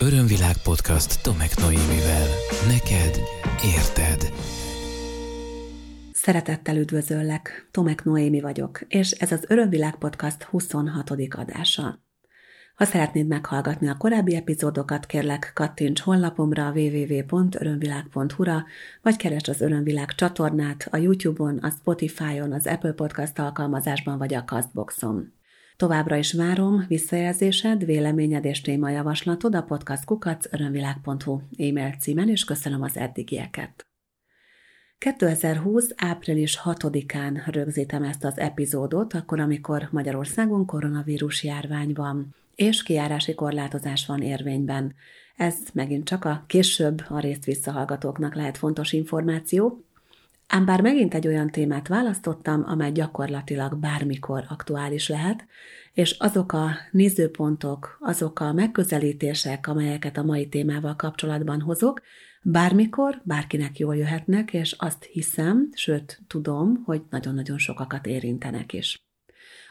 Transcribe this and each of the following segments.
Örömvilág podcast Tomek Noémivel. Neked érted. Szeretettel üdvözöllek, Tomek Noémi vagyok, és ez az Örömvilág podcast 26. adása. Ha szeretnéd meghallgatni a korábbi epizódokat, kérlek kattints honlapomra www.örömvilág.hu-ra, vagy keresd az Örömvilág csatornát a YouTube-on, a Spotify-on, az Apple Podcast alkalmazásban vagy a Castboxon. Továbbra is várom visszajelzésed, véleményed és témajavaslatod a podcastkukacörömvilág.hu e-mail címen, és köszönöm az eddigieket. 2020. április 6-án rögzítem ezt az epizódot, akkor, amikor Magyarországon koronavírus járvány van, és kiárási korlátozás van érvényben. Ez megint csak a később a részt visszahallgatóknak lehet fontos információ, Ám bár megint egy olyan témát választottam, amely gyakorlatilag bármikor aktuális lehet, és azok a nézőpontok, azok a megközelítések, amelyeket a mai témával kapcsolatban hozok, bármikor bárkinek jól jöhetnek, és azt hiszem, sőt tudom, hogy nagyon-nagyon sokakat érintenek is.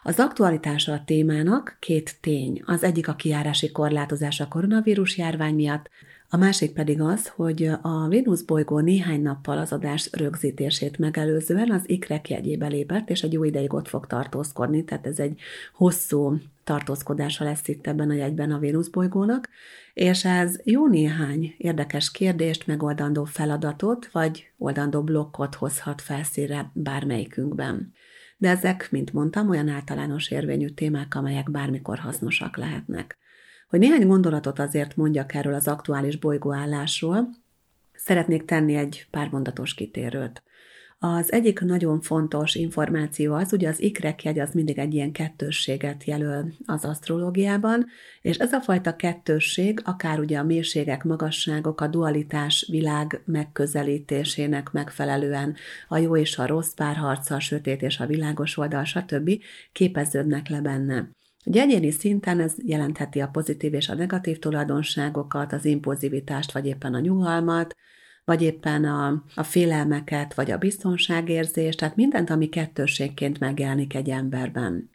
Az aktualitása a témának két tény. Az egyik a kiárási korlátozás a koronavírus járvány miatt, a másik pedig az, hogy a Vénusz bolygó néhány nappal az adás rögzítését megelőzően az ikrek jegyébe lépett, és egy jó ideig ott fog tartózkodni, tehát ez egy hosszú tartózkodása lesz itt ebben a jegyben a Vénusz bolygónak, és ez jó néhány érdekes kérdést, megoldandó feladatot, vagy oldandó blokkot hozhat felszínre bármelyikünkben. De ezek, mint mondtam, olyan általános érvényű témák, amelyek bármikor hasznosak lehetnek. Hogy néhány gondolatot azért mondjak erről az aktuális bolygóállásról, szeretnék tenni egy pár mondatos kitérőt. Az egyik nagyon fontos információ az, ugye az ikrek jegy az mindig egy ilyen kettősséget jelöl az asztrológiában, és ez a fajta kettősség akár ugye a mélységek, magasságok, a dualitás világ megközelítésének megfelelően a jó és a rossz párharca, a sötét és a világos oldal, stb. képeződnek le benne. Ugye egyéni szinten ez jelentheti a pozitív és a negatív tulajdonságokat, az impulzivitást, vagy éppen a nyugalmat, vagy éppen a, a félelmeket, vagy a biztonságérzést, tehát mindent, ami kettőségként megjelenik egy emberben.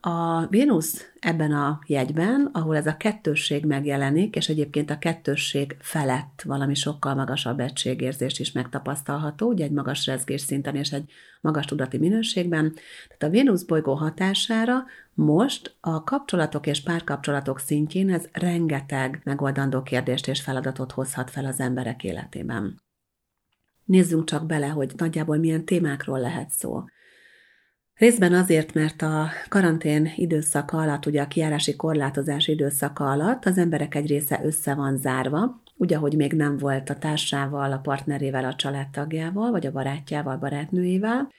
A Vénusz ebben a jegyben, ahol ez a kettősség megjelenik, és egyébként a kettősség felett valami sokkal magasabb egységérzés is megtapasztalható, ugye egy magas rezgés szinten és egy magas tudati minőségben. Tehát a Vénusz bolygó hatására most a kapcsolatok és párkapcsolatok szintjén ez rengeteg megoldandó kérdést és feladatot hozhat fel az emberek életében. Nézzünk csak bele, hogy nagyjából milyen témákról lehet szó. Részben azért, mert a karantén időszaka alatt, ugye a kiárási korlátozás időszaka alatt az emberek egy része össze van zárva, úgy, ahogy még nem volt a társával, a partnerével, a családtagjával, vagy a barátjával, barátnőjével,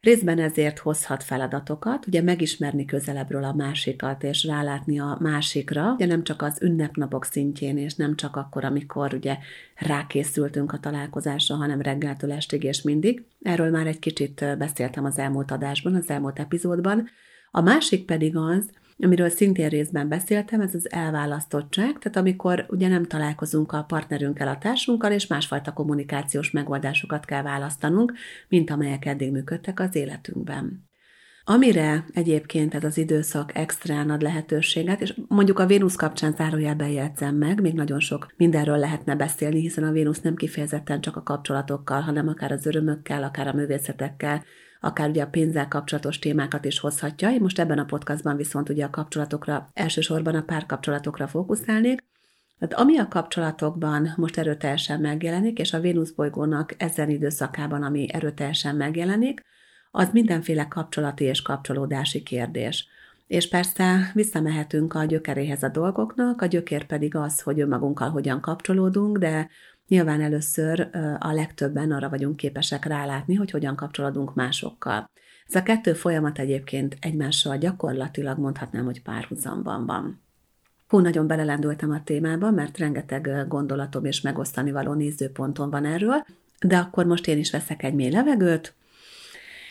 Részben ezért hozhat feladatokat, ugye megismerni közelebbről a másikat, és rálátni a másikra, ugye nem csak az ünnepnapok szintjén, és nem csak akkor, amikor ugye rákészültünk a találkozásra, hanem reggeltől estig és mindig. Erről már egy kicsit beszéltem az elmúlt adásban, az elmúlt epizódban. A másik pedig az, amiről szintén részben beszéltem, ez az elválasztottság, tehát amikor ugye nem találkozunk a partnerünkkel, a társunkkal, és másfajta kommunikációs megoldásokat kell választanunk, mint amelyek eddig működtek az életünkben. Amire egyébként ez az időszak extrán ad lehetőséget, és mondjuk a Vénusz kapcsán zárójelben jegyzem meg, még nagyon sok mindenről lehetne beszélni, hiszen a Vénusz nem kifejezetten csak a kapcsolatokkal, hanem akár az örömökkel, akár a művészetekkel, akár ugye a pénzzel kapcsolatos témákat is hozhatja. Én most ebben a podcastban viszont ugye a kapcsolatokra, elsősorban a párkapcsolatokra fókuszálnék. Tehát ami a kapcsolatokban most erőteljesen megjelenik, és a Vénusz bolygónak ezen időszakában, ami erőteljesen megjelenik, az mindenféle kapcsolati és kapcsolódási kérdés. És persze visszamehetünk a gyökeréhez a dolgoknak, a gyökér pedig az, hogy önmagunkkal hogyan kapcsolódunk, de Nyilván először a legtöbben arra vagyunk képesek rálátni, hogy hogyan kapcsolódunk másokkal. Ez a kettő folyamat egyébként egymással gyakorlatilag mondhatnám, hogy párhuzamban van. Hú, nagyon belelendültem a témába, mert rengeteg gondolatom és megosztani való nézőponton van erről, de akkor most én is veszek egy mély levegőt,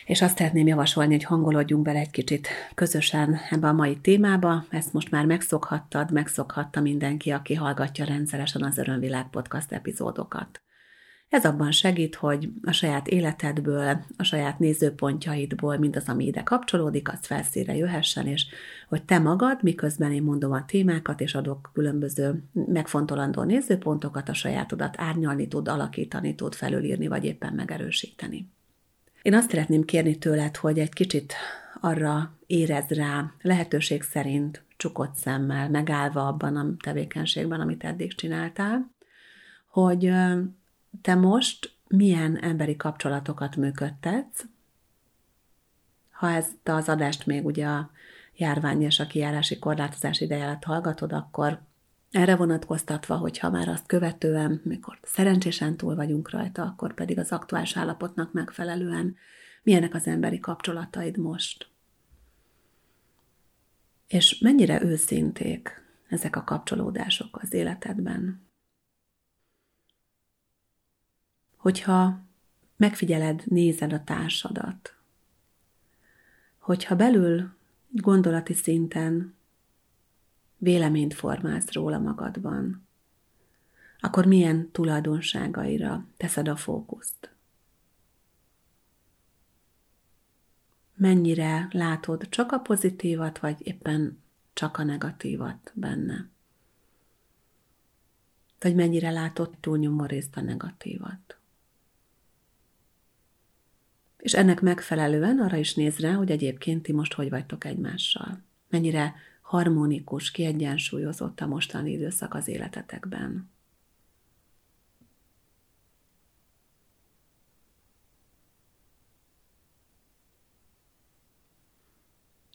és azt szeretném javasolni, hogy hangolódjunk bele egy kicsit közösen ebbe a mai témába. Ezt most már megszokhattad, megszokhatta mindenki, aki hallgatja rendszeresen az Örömvilág podcast epizódokat. Ez abban segít, hogy a saját életedből, a saját nézőpontjaidból mindaz, ami ide kapcsolódik, az felszíre jöhessen, és hogy te magad, miközben én mondom a témákat, és adok különböző megfontolandó nézőpontokat, a sajátodat árnyalni tud, alakítani tud, felülírni, vagy éppen megerősíteni. Én azt szeretném kérni tőled, hogy egy kicsit arra érez rá, lehetőség szerint csukott szemmel, megállva abban a tevékenységben, amit eddig csináltál, hogy te most milyen emberi kapcsolatokat működtetsz, ha ezt az adást még ugye a járvány és a kijárási korlátozás ideje alatt hallgatod, akkor erre vonatkoztatva, hogyha már azt követően, mikor szerencsésen túl vagyunk rajta, akkor pedig az aktuális állapotnak megfelelően milyenek az emberi kapcsolataid most. És mennyire őszinték ezek a kapcsolódások az életedben. Hogyha megfigyeled, nézed a társadat, hogyha belül gondolati szinten véleményt formálsz róla magadban, akkor milyen tulajdonságaira teszed a fókuszt? Mennyire látod csak a pozitívat, vagy éppen csak a negatívat benne? Vagy mennyire látod túlnyomó részt a negatívat? És ennek megfelelően arra is néz rá, hogy egyébként ti most hogy vagytok egymással. Mennyire harmonikus, kiegyensúlyozott a mostani időszak az életetekben.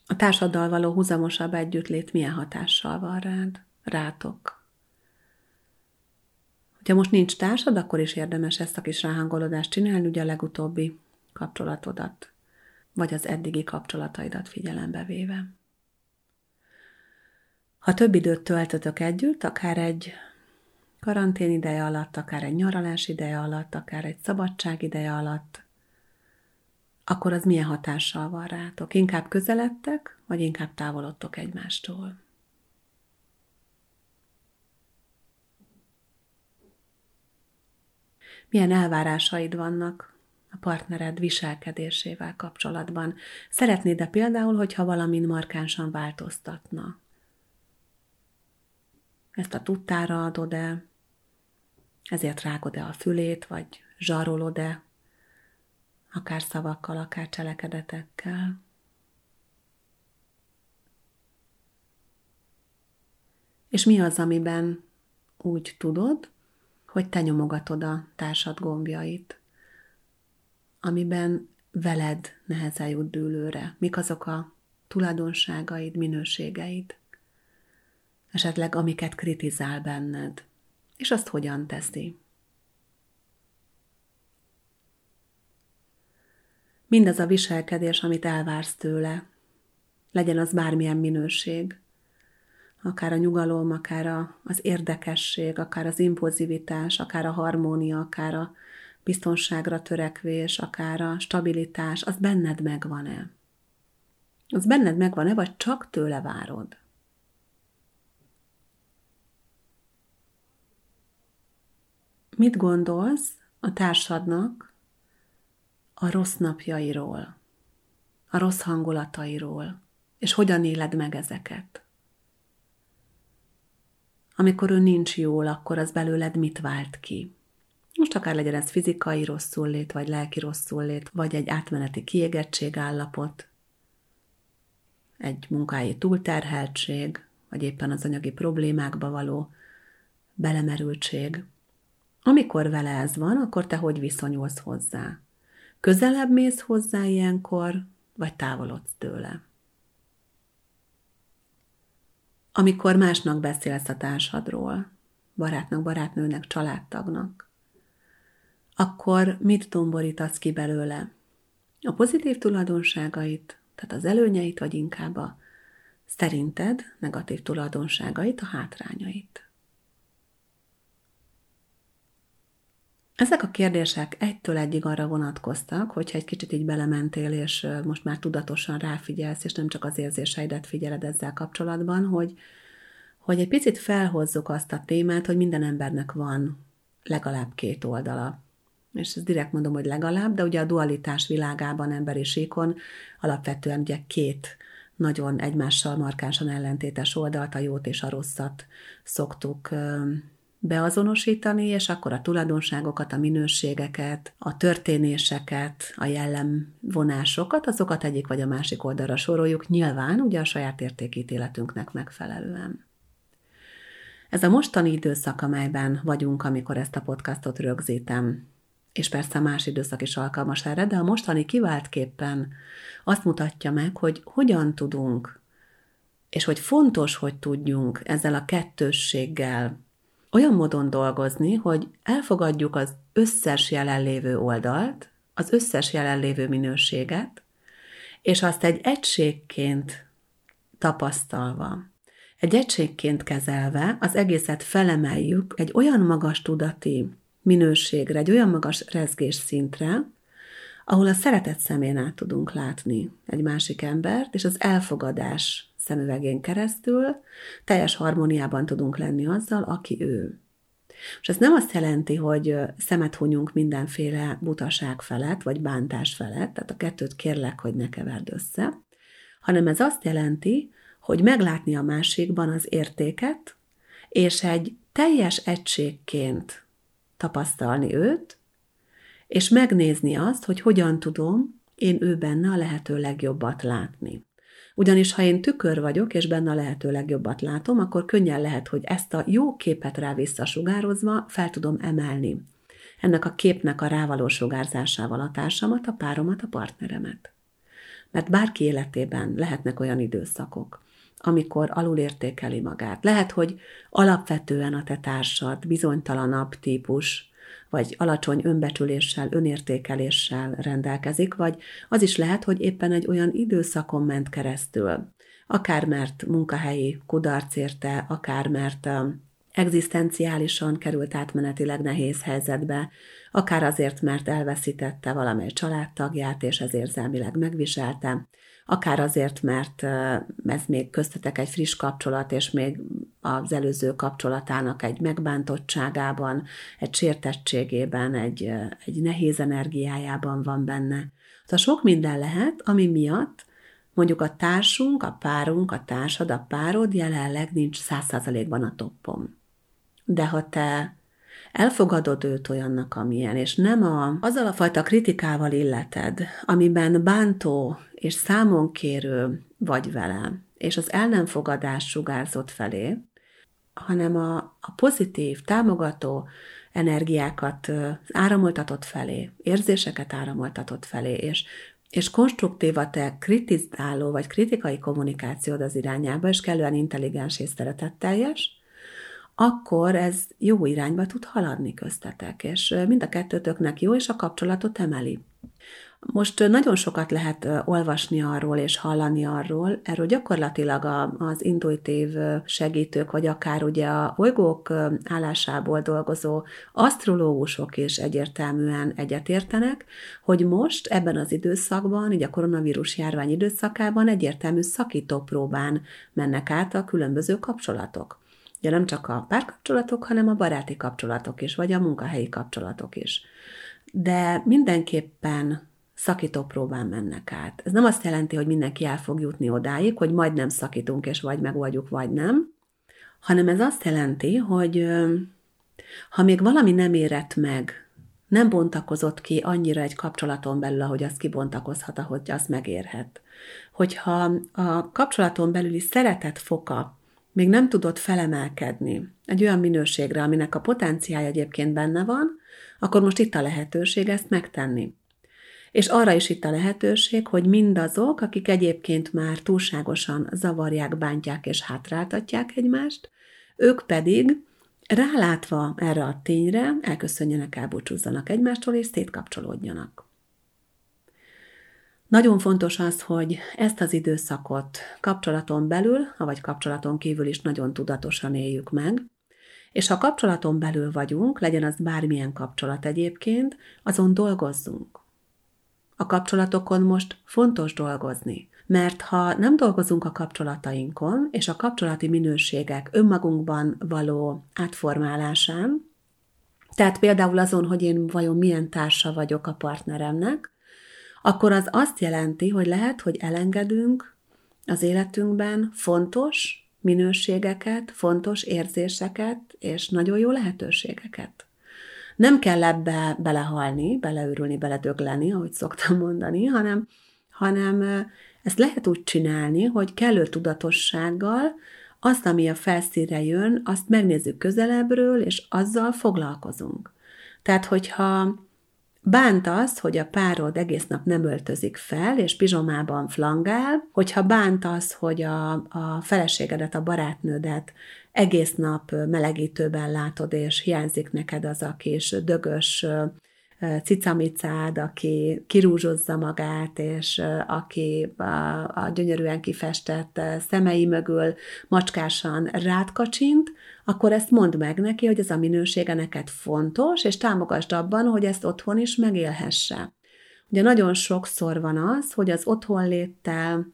A társaddal való húzamosabb együttlét milyen hatással van rád, rátok? Ha most nincs társad, akkor is érdemes ezt a kis ráhangolódást csinálni, ugye a legutóbbi kapcsolatodat, vagy az eddigi kapcsolataidat figyelembe véve. Ha több időt töltötök együtt, akár egy karantén ideje alatt, akár egy nyaralás ideje alatt, akár egy szabadság ideje alatt, akkor az milyen hatással van rátok? Inkább közeledtek, vagy inkább távolodtok egymástól? Milyen elvárásaid vannak a partnered viselkedésével kapcsolatban? Szeretnéd-e például, hogyha valamin markánsan változtatna? Ezt a tudtára adod-e? Ezért rágod-e a fülét, vagy zsarolod-e? Akár szavakkal, akár cselekedetekkel. És mi az, amiben úgy tudod, hogy te nyomogatod a társad gombjait, amiben veled nehezen jut dőlőre, mik azok a tulajdonságaid, minőségeid, esetleg amiket kritizál benned, és azt hogyan teszi. Mindaz a viselkedés, amit elvársz tőle, legyen az bármilyen minőség, akár a nyugalom, akár a, az érdekesség, akár az impulzivitás, akár a harmónia, akár a biztonságra törekvés, akár a stabilitás, az benned megvan-e? Az benned megvan-e, vagy csak tőle várod? Mit gondolsz a társadnak a rossz napjairól, a rossz hangulatairól, és hogyan éled meg ezeket? Amikor ő nincs jól, akkor az belőled mit vált ki? Most akár legyen ez fizikai rosszullét, vagy lelki rosszullét, vagy egy átmeneti kiégettség állapot, egy munkai túlterheltség, vagy éppen az anyagi problémákba való belemerültség. Amikor vele ez van, akkor te hogy viszonyulsz hozzá? Közelebb mész hozzá ilyenkor, vagy távolodsz tőle? Amikor másnak beszélsz a társadról, barátnak, barátnőnek, családtagnak, akkor mit domborítasz ki belőle? A pozitív tulajdonságait, tehát az előnyeit, vagy inkább a szerinted negatív tulajdonságait, a hátrányait? Ezek a kérdések egytől egyig arra vonatkoztak, hogyha egy kicsit így belementél, és most már tudatosan ráfigyelsz, és nem csak az érzéseidet figyeled ezzel kapcsolatban, hogy, hogy egy picit felhozzuk azt a témát, hogy minden embernek van legalább két oldala. és ezt direkt mondom, hogy legalább, de ugye a dualitás világában, emberi síkon alapvetően ugye két nagyon egymással markánsan ellentétes oldalt, a jót és a rosszat szoktuk beazonosítani, és akkor a tulajdonságokat, a minőségeket, a történéseket, a jellemvonásokat, azokat egyik vagy a másik oldalra soroljuk, nyilván ugye a saját értékítéletünknek megfelelően. Ez a mostani időszak, amelyben vagyunk, amikor ezt a podcastot rögzítem, és persze más időszak is alkalmas erre, de a mostani kiváltképpen azt mutatja meg, hogy hogyan tudunk, és hogy fontos, hogy tudjunk ezzel a kettősséggel olyan módon dolgozni, hogy elfogadjuk az összes jelenlévő oldalt, az összes jelenlévő minőséget, és azt egy egységként tapasztalva, egy egységként kezelve az egészet felemeljük egy olyan magas tudati minőségre, egy olyan magas rezgés szintre, ahol a szeretet szemén át tudunk látni egy másik embert, és az elfogadás szemüvegén keresztül teljes harmóniában tudunk lenni azzal, aki ő. És ez nem azt jelenti, hogy szemet hunyunk mindenféle butaság felett, vagy bántás felett, tehát a kettőt kérlek, hogy ne keverd össze, hanem ez azt jelenti, hogy meglátni a másikban az értéket, és egy teljes egységként tapasztalni őt, és megnézni azt, hogy hogyan tudom én ő benne a lehető legjobbat látni. Ugyanis ha én tükör vagyok, és benne a lehető legjobbat látom, akkor könnyen lehet, hogy ezt a jó képet rá visszasugározva fel tudom emelni. Ennek a képnek a rávaló sugárzásával a társamat, a páromat, a partneremet. Mert bárki életében lehetnek olyan időszakok, amikor alulértékeli magát. Lehet, hogy alapvetően a te társad bizonytalanabb típus, vagy alacsony önbecsüléssel, önértékeléssel rendelkezik, vagy az is lehet, hogy éppen egy olyan időszakon ment keresztül, akár mert munkahelyi kudarc érte, akár mert egzisztenciálisan került átmenetileg nehéz helyzetbe, akár azért, mert elveszítette valamely családtagját, és ez érzelmileg megviselte, akár azért, mert ez még köztetek egy friss kapcsolat, és még az előző kapcsolatának egy megbántottságában, egy sértettségében, egy, egy nehéz energiájában van benne. Tehát sok minden lehet, ami miatt mondjuk a társunk, a párunk, a társad, a párod jelenleg nincs száz százalékban a toppon. De ha te elfogadod őt olyannak, amilyen, és nem a, azzal a fajta kritikával illeted, amiben bántó és számonkérő vagy vele, és az el nem fogadás sugárzott felé, hanem a, a pozitív, támogató energiákat áramoltatott felé, érzéseket áramoltatott felé, és, és konstruktív a te kritizáló vagy kritikai kommunikációd az irányába, és kellően intelligens és szeretetteljes, akkor ez jó irányba tud haladni köztetek, és mind a kettőtöknek jó, és a kapcsolatot emeli. Most nagyon sokat lehet olvasni arról és hallani arról, erről gyakorlatilag az intuitív segítők, vagy akár ugye a bolygók állásából dolgozó asztrológusok is egyértelműen egyetértenek, hogy most ebben az időszakban, így a koronavírus járvány időszakában egyértelmű szakítópróbán mennek át a különböző kapcsolatok. Ugye nem csak a párkapcsolatok, hanem a baráti kapcsolatok is, vagy a munkahelyi kapcsolatok is. De mindenképpen szakító próbán mennek át. Ez nem azt jelenti, hogy mindenki el fog jutni odáig, hogy majd nem szakítunk, és vagy megoldjuk, vagy nem, hanem ez azt jelenti, hogy ha még valami nem érett meg, nem bontakozott ki annyira egy kapcsolaton belül, ahogy az kibontakozhat, ahogy az megérhet. Hogyha a kapcsolaton belüli szeretet foka még nem tudott felemelkedni egy olyan minőségre, aminek a potenciája egyébként benne van, akkor most itt a lehetőség ezt megtenni. És arra is itt a lehetőség, hogy mindazok, akik egyébként már túlságosan zavarják, bántják és hátráltatják egymást, ők pedig rálátva erre a tényre elköszönjenek, elbúcsúzzanak egymástól és szétkapcsolódjanak. Nagyon fontos az, hogy ezt az időszakot kapcsolaton belül, vagy kapcsolaton kívül is nagyon tudatosan éljük meg, és ha kapcsolaton belül vagyunk, legyen az bármilyen kapcsolat egyébként, azon dolgozzunk. A kapcsolatokon most fontos dolgozni, mert ha nem dolgozunk a kapcsolatainkon, és a kapcsolati minőségek önmagunkban való átformálásán, Tehát például azon, hogy én vajon milyen társa vagyok a partneremnek, akkor az azt jelenti, hogy lehet, hogy elengedünk az életünkben fontos minőségeket, fontos érzéseket és nagyon jó lehetőségeket. Nem kell ebbe belehalni, beleőrülni, beledögleni, ahogy szoktam mondani, hanem, hanem ezt lehet úgy csinálni, hogy kellő tudatossággal azt, ami a felszínre jön, azt megnézzük közelebbről, és azzal foglalkozunk. Tehát, hogyha Bánt az, hogy a párod egész nap nem öltözik fel, és pizsomában flangál, hogyha bánt az, hogy a, a feleségedet, a barátnődet egész nap melegítőben látod, és hiányzik neked az a kis dögös cicamicád, aki kirúzsozza magát, és aki a, a gyönyörűen kifestett szemei mögül macskásan rátkacsint, akkor ezt mondd meg neki, hogy ez a minősége neked fontos, és támogasd abban, hogy ezt otthon is megélhesse. Ugye nagyon sokszor van az, hogy az otthonléttel,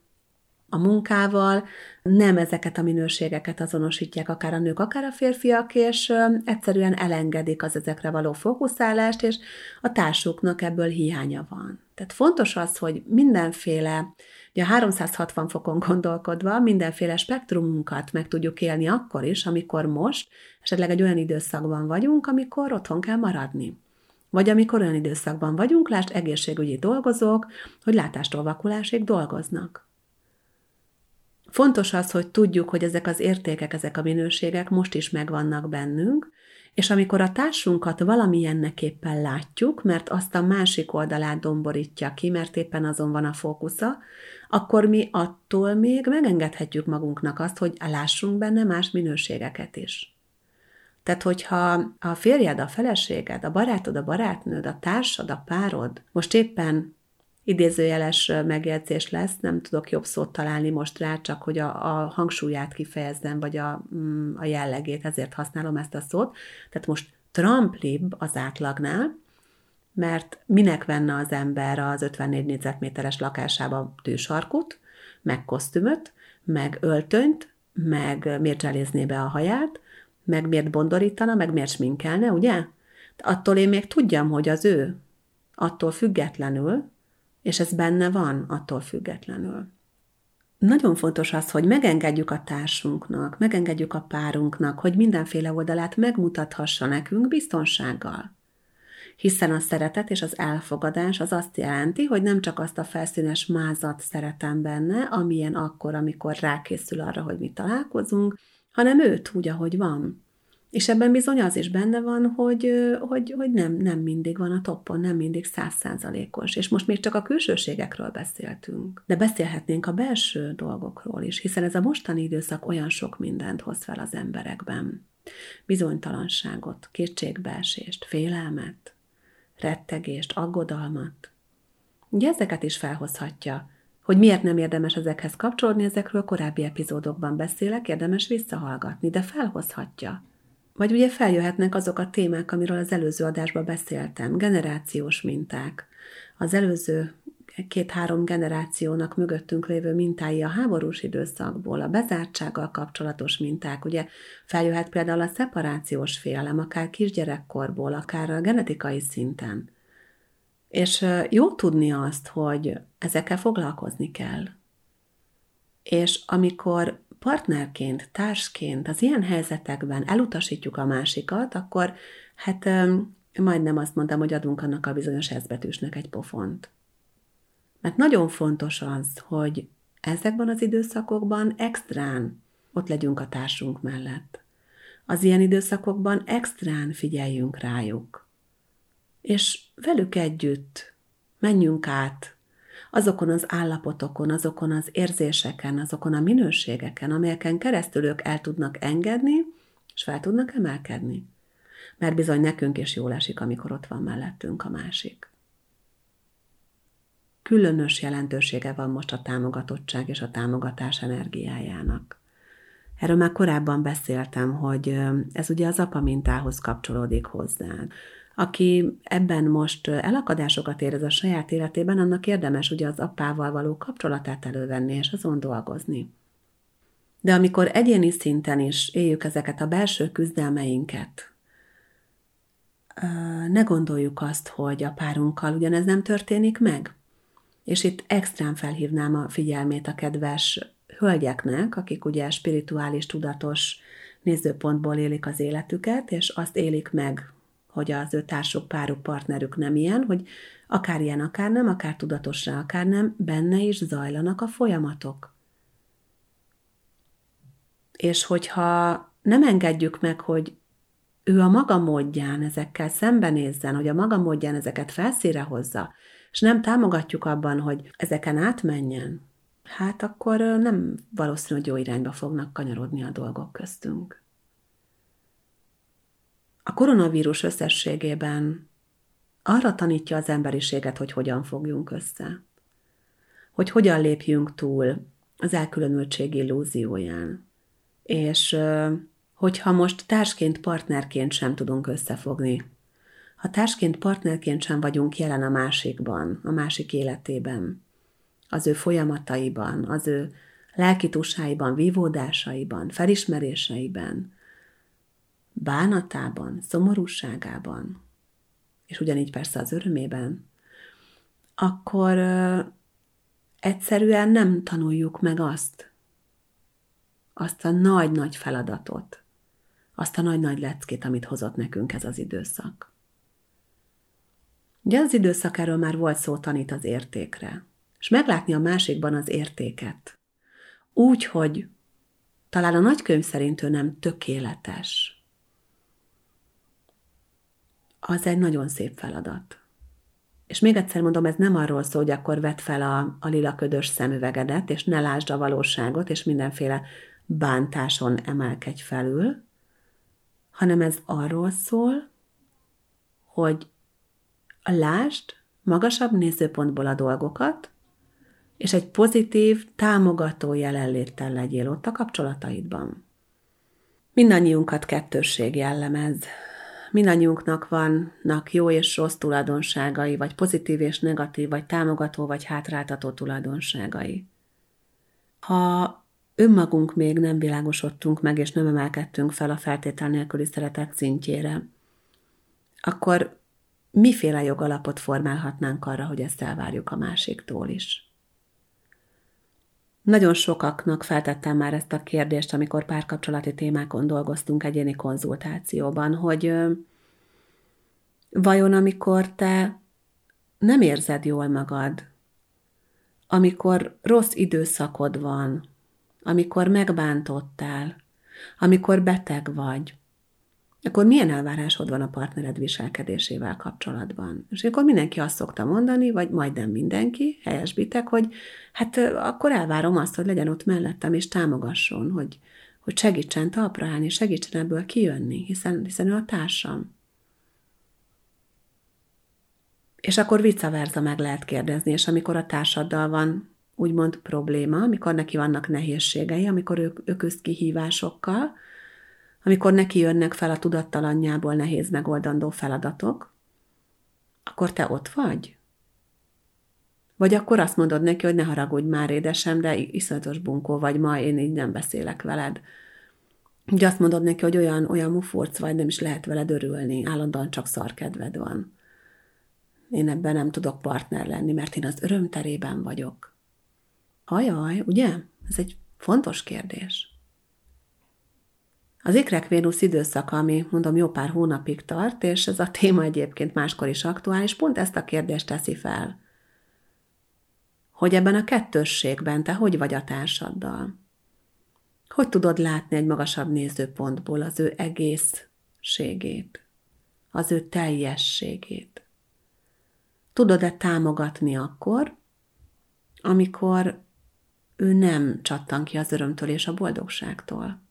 a munkával nem ezeket a minőségeket azonosítják akár a nők, akár a férfiak, és egyszerűen elengedik az ezekre való fókuszálást, és a társuknak ebből hiánya van. Tehát fontos az, hogy mindenféle, ugye a 360 fokon gondolkodva, mindenféle spektrumunkat meg tudjuk élni akkor is, amikor most esetleg egy olyan időszakban vagyunk, amikor otthon kell maradni. Vagy amikor olyan időszakban vagyunk, lásd egészségügyi dolgozók, hogy látástól vakulásig dolgoznak. Fontos az, hogy tudjuk, hogy ezek az értékek, ezek a minőségek most is megvannak bennünk, és amikor a társunkat valamilyennek éppen látjuk, mert azt a másik oldalát domborítja ki, mert éppen azon van a fókusza, akkor mi attól még megengedhetjük magunknak azt, hogy lássunk benne más minőségeket is. Tehát, hogyha a férjed, a feleséged, a barátod, a barátnőd, a társad, a párod most éppen idézőjeles megjegyzés lesz, nem tudok jobb szót találni most rá, csak hogy a, a hangsúlyát kifejezzem, vagy a, mm, a jellegét, ezért használom ezt a szót. Tehát most tramplibb az átlagnál, mert minek venne az ember az 54 négyzetméteres lakásába tűsarkut, meg kosztümöt, meg öltönyt, meg miért cselézné be a haját, meg miért bondorítana, meg miért sminkelne, ugye? Attól én még tudjam, hogy az ő, attól függetlenül, és ez benne van attól függetlenül. Nagyon fontos az, hogy megengedjük a társunknak, megengedjük a párunknak, hogy mindenféle oldalát megmutathassa nekünk biztonsággal. Hiszen a szeretet és az elfogadás az azt jelenti, hogy nem csak azt a felszínes mázat szeretem benne, amilyen akkor, amikor rákészül arra, hogy mi találkozunk, hanem őt úgy, ahogy van. És ebben bizony az is benne van, hogy, hogy, hogy nem, nem mindig van a toppon, nem mindig százszázalékos. És most még csak a külsőségekről beszéltünk. De beszélhetnénk a belső dolgokról is, hiszen ez a mostani időszak olyan sok mindent hoz fel az emberekben. Bizonytalanságot, kétségbeesést, félelmet, rettegést, aggodalmat. Ugye ezeket is felhozhatja, hogy miért nem érdemes ezekhez kapcsolódni, ezekről korábbi epizódokban beszélek, érdemes visszahallgatni, de felhozhatja. Vagy ugye feljöhetnek azok a témák, amiről az előző adásban beszéltem, generációs minták. Az előző két-három generációnak mögöttünk lévő mintái a háborús időszakból, a bezártsággal kapcsolatos minták, ugye feljöhet például a szeparációs félelem, akár kisgyerekkorból, akár a genetikai szinten. És jó tudni azt, hogy ezekkel foglalkozni kell. És amikor partnerként, társként az ilyen helyzetekben elutasítjuk a másikat, akkor hát majdnem azt mondtam, hogy adunk annak a bizonyos ezbetűsnek egy pofont. Mert nagyon fontos az, hogy ezekben az időszakokban extrán ott legyünk a társunk mellett. Az ilyen időszakokban extrán figyeljünk rájuk. És velük együtt menjünk át azokon az állapotokon, azokon az érzéseken, azokon a minőségeken, amelyeken keresztül ők el tudnak engedni, és fel tudnak emelkedni. Mert bizony nekünk is jól esik, amikor ott van mellettünk a másik. Különös jelentősége van most a támogatottság és a támogatás energiájának. Erről már korábban beszéltem, hogy ez ugye az apa mintához kapcsolódik hozzá aki ebben most elakadásokat érez a saját életében, annak érdemes ugye az apával való kapcsolatát elővenni és azon dolgozni. De amikor egyéni szinten is éljük ezeket a belső küzdelmeinket, ne gondoljuk azt, hogy a párunkkal ugyanez nem történik meg. És itt extrán felhívnám a figyelmét a kedves hölgyeknek, akik ugye spirituális, tudatos nézőpontból élik az életüket, és azt élik meg, hogy az ő társuk, páruk, partnerük nem ilyen, hogy akár ilyen, akár nem, akár tudatosra, akár nem, benne is zajlanak a folyamatok. És hogyha nem engedjük meg, hogy ő a maga módján ezekkel szembenézzen, hogy a maga módján ezeket felszíre hozza, és nem támogatjuk abban, hogy ezeken átmenjen, hát akkor nem valószínű, hogy jó irányba fognak kanyarodni a dolgok köztünk. A koronavírus összességében arra tanítja az emberiséget, hogy hogyan fogjunk össze. Hogy hogyan lépjünk túl az elkülönültség illúzióján. És hogyha most társként, partnerként sem tudunk összefogni, ha társként, partnerként sem vagyunk jelen a másikban, a másik életében, az ő folyamataiban, az ő lelkitusáiban, vívódásaiban, felismeréseiben, bánatában, szomorúságában, és ugyanígy persze az örömében, akkor egyszerűen nem tanuljuk meg azt, azt a nagy-nagy feladatot, azt a nagy-nagy leckét, amit hozott nekünk ez az időszak. Ugye az időszak erről már volt szó tanít az értékre, és meglátni a másikban az értéket. Úgy, hogy talán a nagykönyv szerint ő nem tökéletes, az egy nagyon szép feladat. És még egyszer mondom, ez nem arról szól, hogy akkor vedd fel a, a lila ködös szemüvegedet, és ne lásd a valóságot, és mindenféle bántáson emelkedj felül, hanem ez arról szól, hogy lásd magasabb nézőpontból a dolgokat, és egy pozitív, támogató jelenléttel legyél ott a kapcsolataidban. Mindannyiunkat kettősség jellemez mindannyiunknak vannak jó és rossz tulajdonságai, vagy pozitív és negatív, vagy támogató, vagy hátráltató tulajdonságai. Ha önmagunk még nem világosodtunk meg, és nem emelkedtünk fel a feltétel nélküli szeretet szintjére, akkor miféle jogalapot formálhatnánk arra, hogy ezt elvárjuk a másiktól is? Nagyon sokaknak feltettem már ezt a kérdést, amikor párkapcsolati témákon dolgoztunk egyéni konzultációban, hogy vajon amikor te nem érzed jól magad, amikor rossz időszakod van, amikor megbántottál, amikor beteg vagy, akkor milyen elvárásod van a partnered viselkedésével kapcsolatban? És akkor mindenki azt szokta mondani, vagy majdnem mindenki, helyesbitek, hogy hát akkor elvárom azt, hogy legyen ott mellettem, és támogasson, hogy, hogy segítsen talpra állni, segítsen ebből kijönni, hiszen, hiszen ő a társam. És akkor vice meg lehet kérdezni, és amikor a társaddal van úgymond probléma, amikor neki vannak nehézségei, amikor ő, ő kihívásokkal, amikor neki jönnek fel a tudattalanjából nehéz megoldandó feladatok, akkor te ott vagy? Vagy akkor azt mondod neki, hogy ne haragudj már, édesem, de iszonyatos bunkó vagy ma, én így nem beszélek veled. Ugye azt mondod neki, hogy olyan, olyan mufurc vagy, nem is lehet veled örülni, állandóan csak szarkedved van. Én ebben nem tudok partner lenni, mert én az örömterében vagyok. Ajaj, ugye? Ez egy fontos kérdés. Az ikrek Vénusz időszaka, ami mondom jó pár hónapig tart, és ez a téma egyébként máskor is aktuális, pont ezt a kérdést teszi fel. Hogy ebben a kettősségben te hogy vagy a társaddal? Hogy tudod látni egy magasabb nézőpontból az ő egészségét, az ő teljességét? Tudod-e támogatni akkor, amikor ő nem csattan ki az örömtől és a boldogságtól?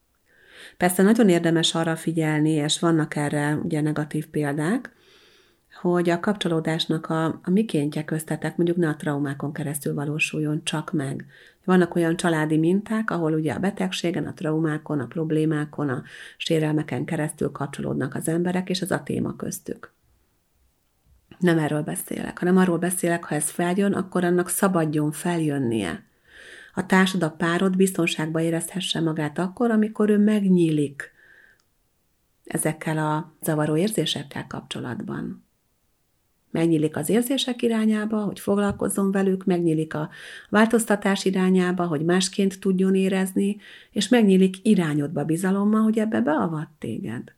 Persze nagyon érdemes arra figyelni, és vannak erre ugye negatív példák, hogy a kapcsolódásnak a, a mikéntje köztetek mondjuk ne a traumákon keresztül valósuljon csak meg. Vannak olyan családi minták, ahol ugye a betegségen, a traumákon, a problémákon, a sérelmeken keresztül kapcsolódnak az emberek, és ez a téma köztük. Nem erről beszélek, hanem arról beszélek, ha ez feljön, akkor annak szabadjon feljönnie a társad, a párod biztonságba érezhesse magát akkor, amikor ő megnyílik ezekkel a zavaró érzésekkel kapcsolatban. Megnyílik az érzések irányába, hogy foglalkozzon velük, megnyílik a változtatás irányába, hogy másként tudjon érezni, és megnyílik irányodba bizalommal, hogy ebbe beavat téged.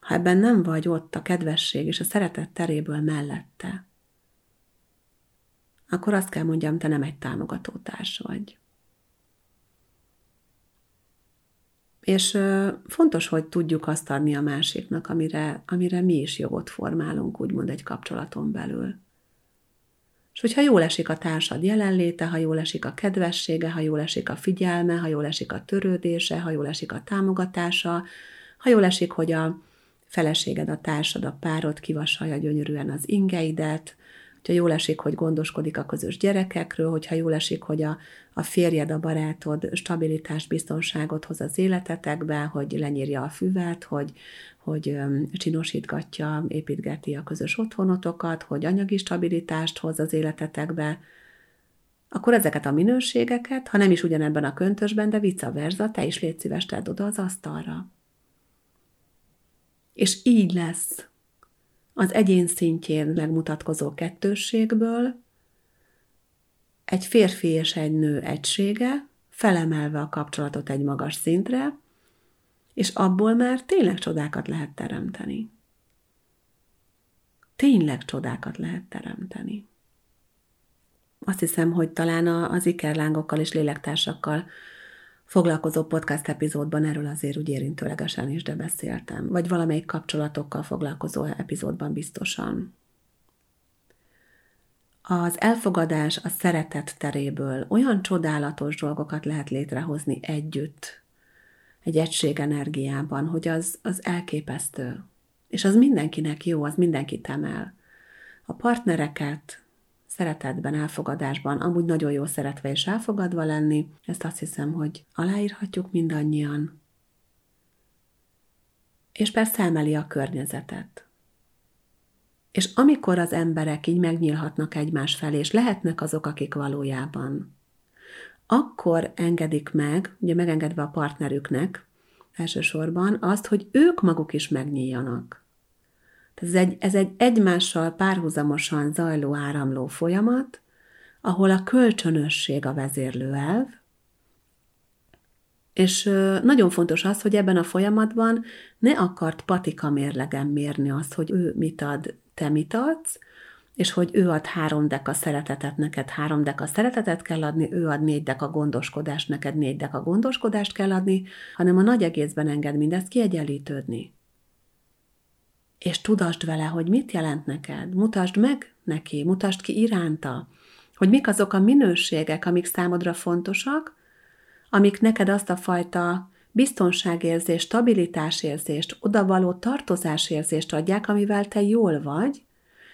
Ha ebben nem vagy ott a kedvesség és a szeretet teréből mellette, akkor azt kell mondjam, te nem egy támogatótárs vagy. És fontos, hogy tudjuk azt adni a másiknak, amire, amire mi is jogot formálunk, úgymond egy kapcsolaton belül. És hogyha jól esik a társad jelenléte, ha jól esik a kedvessége, ha jól esik a figyelme, ha jól esik a törődése, ha jól esik a támogatása, ha jól esik, hogy a feleséged, a társad, a párod kivasalja gyönyörűen az ingeidet, hogyha jól esik, hogy gondoskodik a közös gyerekekről, hogyha jól esik, hogy a, a férjed, a barátod stabilitást, biztonságot hoz az életetekbe, hogy lenyírja a füvet, hogy, hogy csinosítgatja, építgeti a közös otthonotokat, hogy anyagi stabilitást hoz az életetekbe, akkor ezeket a minőségeket, ha nem is ugyanebben a köntösben, de vice versa, te is légy szíves, tedd oda az asztalra. És így lesz az egyén szintjén megmutatkozó kettősségből egy férfi és egy nő egysége, felemelve a kapcsolatot egy magas szintre, és abból már tényleg csodákat lehet teremteni. Tényleg csodákat lehet teremteni. Azt hiszem, hogy talán az ikerlángokkal és lélektársakkal foglalkozó podcast epizódban erről azért úgy érintőlegesen is, de beszéltem. Vagy valamelyik kapcsolatokkal foglalkozó epizódban biztosan. Az elfogadás a szeretet teréből olyan csodálatos dolgokat lehet létrehozni együtt, egy egység energiában, hogy az, az elképesztő. És az mindenkinek jó, az mindenkit emel. A partnereket, szeretetben, elfogadásban, amúgy nagyon jó szeretve és elfogadva lenni, ezt azt hiszem, hogy aláírhatjuk mindannyian. És persze emeli a környezetet. És amikor az emberek így megnyílhatnak egymás felé, és lehetnek azok, akik valójában, akkor engedik meg, ugye megengedve a partnerüknek elsősorban azt, hogy ők maguk is megnyíljanak. Ez egy, ez egy egymással párhuzamosan zajló áramló folyamat, ahol a kölcsönösség a vezérlő elv, és nagyon fontos az, hogy ebben a folyamatban ne akart patika mérlegen mérni azt, hogy ő mit ad, te mit adsz, és hogy ő ad három deka szeretetet, neked három deka szeretetet kell adni, ő ad négy deka gondoskodást, neked négy deka gondoskodást kell adni, hanem a nagy egészben enged mindezt kiegyenlítődni és tudasd vele, hogy mit jelent neked, mutasd meg neki, mutasd ki iránta, hogy mik azok a minőségek, amik számodra fontosak, amik neked azt a fajta biztonságérzést, stabilitásérzést, odavaló tartozásérzést adják, amivel te jól vagy,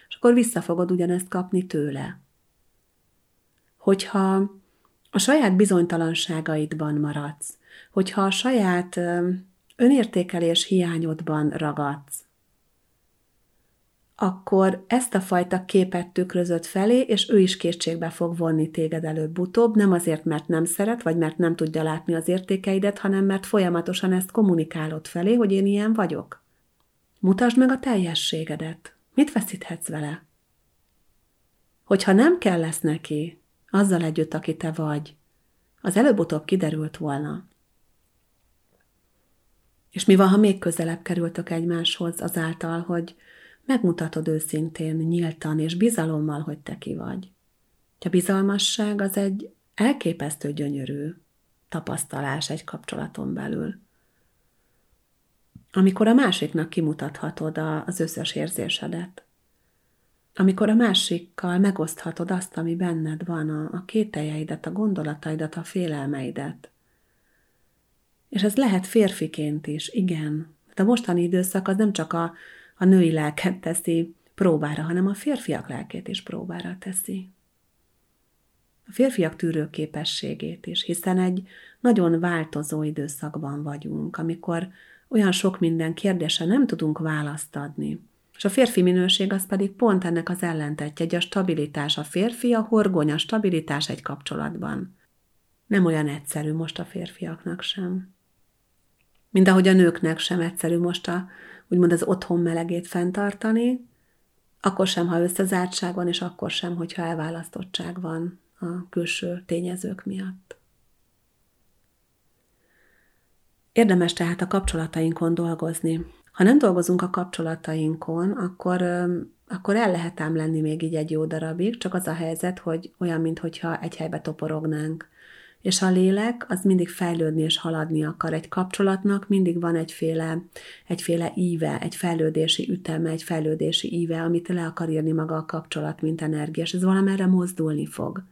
és akkor vissza fogod ugyanezt kapni tőle. Hogyha a saját bizonytalanságaidban maradsz, hogyha a saját önértékelés hiányodban ragadsz, akkor ezt a fajta képet tükrözött felé, és ő is kétségbe fog vonni téged előbb-utóbb, nem azért, mert nem szeret, vagy mert nem tudja látni az értékeidet, hanem mert folyamatosan ezt kommunikálod felé, hogy én ilyen vagyok. Mutasd meg a teljességedet. Mit veszíthetsz vele? Hogyha nem kell lesz neki, azzal együtt, aki te vagy, az előbb-utóbb kiderült volna. És mi van, ha még közelebb kerültök egymáshoz azáltal, hogy megmutatod őszintén, nyíltan és bizalommal, hogy te ki vagy. A bizalmasság az egy elképesztő gyönyörű tapasztalás egy kapcsolaton belül. Amikor a másiknak kimutathatod az összes érzésedet, amikor a másikkal megoszthatod azt, ami benned van, a, a kételjeidet, a gondolataidat, a félelmeidet. És ez lehet férfiként is, igen. De a mostani időszak az nem csak a, a női lelket teszi próbára, hanem a férfiak lelkét is próbára teszi. A férfiak tűrőképességét is, hiszen egy nagyon változó időszakban vagyunk, amikor olyan sok minden kérdése nem tudunk választ adni. És a férfi minőség az pedig pont ennek az ellentetje, egy a stabilitás. A férfi a horgony, a stabilitás egy kapcsolatban. Nem olyan egyszerű most a férfiaknak sem. Mind ahogy a nőknek sem egyszerű most a, úgymond az otthon melegét fenntartani, akkor sem, ha összezártság van, és akkor sem, hogyha elválasztottság van a külső tényezők miatt. Érdemes tehát a kapcsolatainkon dolgozni. Ha nem dolgozunk a kapcsolatainkon, akkor, akkor el lehet ám lenni még így egy jó darabig, csak az a helyzet, hogy olyan, mintha egy helybe toporognánk. És a lélek az mindig fejlődni és haladni akar. Egy kapcsolatnak mindig van egyféle, egyféle íve, egy fejlődési üteme, egy fejlődési íve, amit le akar írni maga a kapcsolat, mint energia, és ez valamerre mozdulni fog.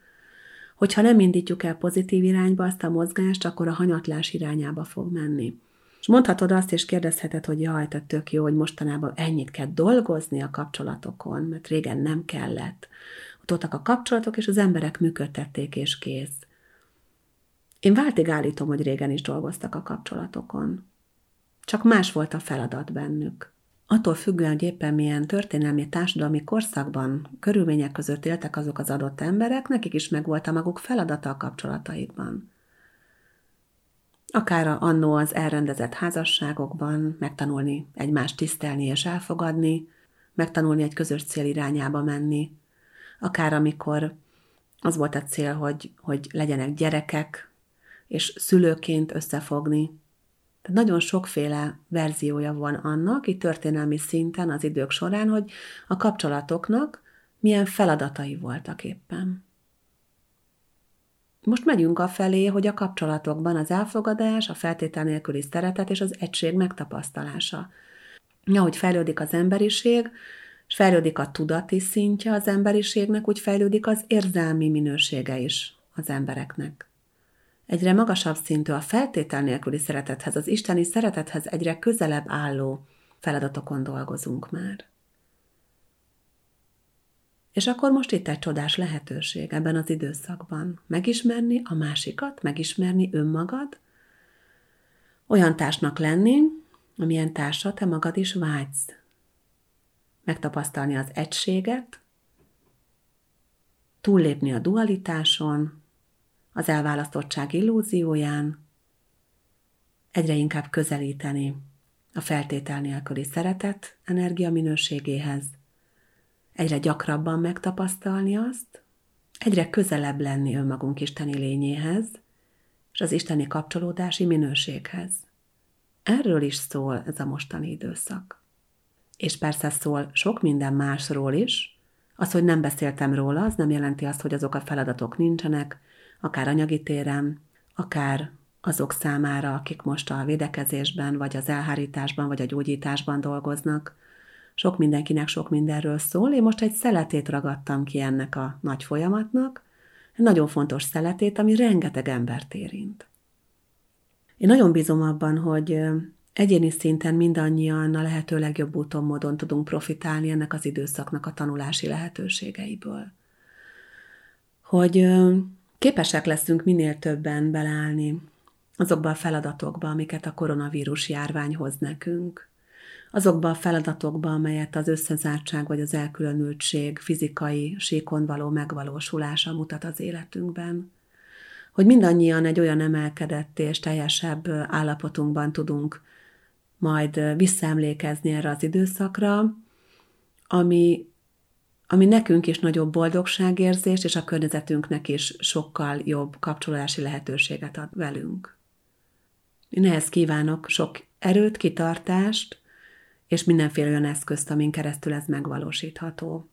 Hogyha nem indítjuk el pozitív irányba azt a mozgást, akkor a hanyatlás irányába fog menni. És mondhatod azt, és kérdezheted, hogy jaj, te tök jó, hogy mostanában ennyit kell dolgozni a kapcsolatokon, mert régen nem kellett. Ott voltak a kapcsolatok, és az emberek működtették, és kész. Én váltig állítom, hogy régen is dolgoztak a kapcsolatokon. Csak más volt a feladat bennük. Attól függően, hogy éppen milyen történelmi társadalmi korszakban, körülmények között éltek azok az adott emberek, nekik is megvolt a maguk feladata a kapcsolataikban. Akár annó az elrendezett házasságokban megtanulni egymást tisztelni és elfogadni, megtanulni egy közös cél irányába menni, akár amikor az volt a cél, hogy, hogy legyenek gyerekek, és szülőként összefogni. Tehát nagyon sokféle verziója van annak, itt történelmi szinten az idők során, hogy a kapcsolatoknak milyen feladatai voltak éppen. Most megyünk a felé, hogy a kapcsolatokban az elfogadás, a feltétel nélküli szeretet és az egység megtapasztalása. Ahogy fejlődik az emberiség, és fejlődik a tudati szintje az emberiségnek, úgy fejlődik az érzelmi minősége is az embereknek. Egyre magasabb szintű a feltétel nélküli szeretethez, az isteni szeretethez egyre közelebb álló feladatokon dolgozunk már. És akkor most itt egy csodás lehetőség ebben az időszakban. Megismerni a másikat, megismerni önmagad, olyan társnak lenni, amilyen társa te magad is vágysz. Megtapasztalni az egységet, túllépni a dualitáson, az elválasztottság illúzióján, egyre inkább közelíteni a feltétel nélküli szeretet energia minőségéhez, egyre gyakrabban megtapasztalni azt, egyre közelebb lenni önmagunk isteni lényéhez, és az isteni kapcsolódási minőséghez. Erről is szól ez a mostani időszak. És persze szól sok minden másról is. Az, hogy nem beszéltem róla, az nem jelenti azt, hogy azok a feladatok nincsenek, akár anyagi téren, akár azok számára, akik most a védekezésben, vagy az elhárításban, vagy a gyógyításban dolgoznak. Sok mindenkinek sok mindenről szól. Én most egy szeletét ragadtam ki ennek a nagy folyamatnak, egy nagyon fontos szeletét, ami rengeteg embert érint. Én nagyon bízom abban, hogy egyéni szinten mindannyian a lehető legjobb úton, módon tudunk profitálni ennek az időszaknak a tanulási lehetőségeiből. Hogy képesek leszünk minél többen beleállni azokba a feladatokba, amiket a koronavírus járvány hoz nekünk, azokba a feladatokba, amelyet az összezártság vagy az elkülönültség fizikai síkon való megvalósulása mutat az életünkben. Hogy mindannyian egy olyan emelkedett és teljesebb állapotunkban tudunk majd visszaemlékezni erre az időszakra, ami ami nekünk is nagyobb boldogságérzést, és a környezetünknek is sokkal jobb kapcsolási lehetőséget ad velünk. Én ehhez kívánok sok erőt, kitartást, és mindenféle olyan eszközt, amin keresztül ez megvalósítható.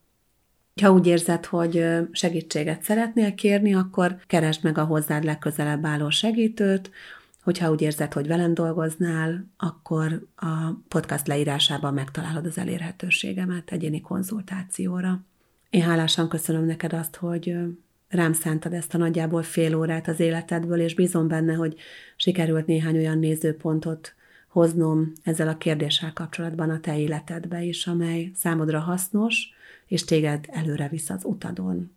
Ha úgy érzed, hogy segítséget szeretnél kérni, akkor keresd meg a hozzád legközelebb álló segítőt, hogyha úgy érzed, hogy velem dolgoznál, akkor a podcast leírásában megtalálod az elérhetőségemet egyéni konzultációra. Én hálásan köszönöm neked azt, hogy rám szántad ezt a nagyjából fél órát az életedből, és bízom benne, hogy sikerült néhány olyan nézőpontot hoznom ezzel a kérdéssel kapcsolatban a te életedbe is, amely számodra hasznos, és téged előre visz az utadon.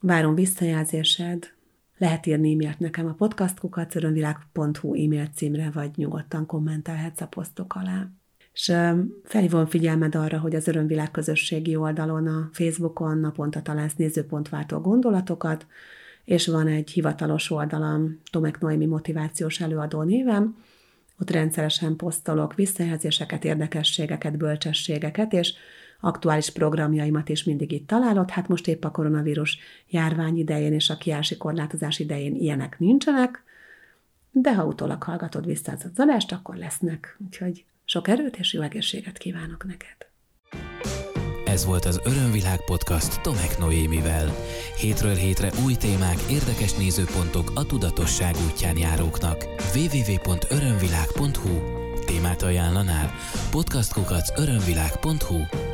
Várom visszajelzésed, lehet írni e-mailt nekem a podcastkukacörönvilág.hu e-mail címre, vagy nyugodtan kommentelhetsz a posztok alá. És felhívom figyelmed arra, hogy az Örömvilág közösségi oldalon, a Facebookon naponta találsz nézőpontváltó gondolatokat, és van egy hivatalos oldalam, Tomek Noémi motivációs előadó névem, Ott rendszeresen posztolok visszajelzéseket, érdekességeket, bölcsességeket, és aktuális programjaimat is mindig itt találod. Hát most épp a koronavírus járvány idején és a kiási korlátozás idején ilyenek nincsenek, de ha utólag hallgatod vissza az adást, akkor lesznek. Úgyhogy sok erőt és jó egészséget kívánok neked! Ez volt az Örömvilág podcast Tomek Noémivel. Hétről hétre új témák, érdekes nézőpontok a tudatosság útján járóknak. www.örömvilág.hu Témát ajánlanál? podcastkukac örömvilág.hu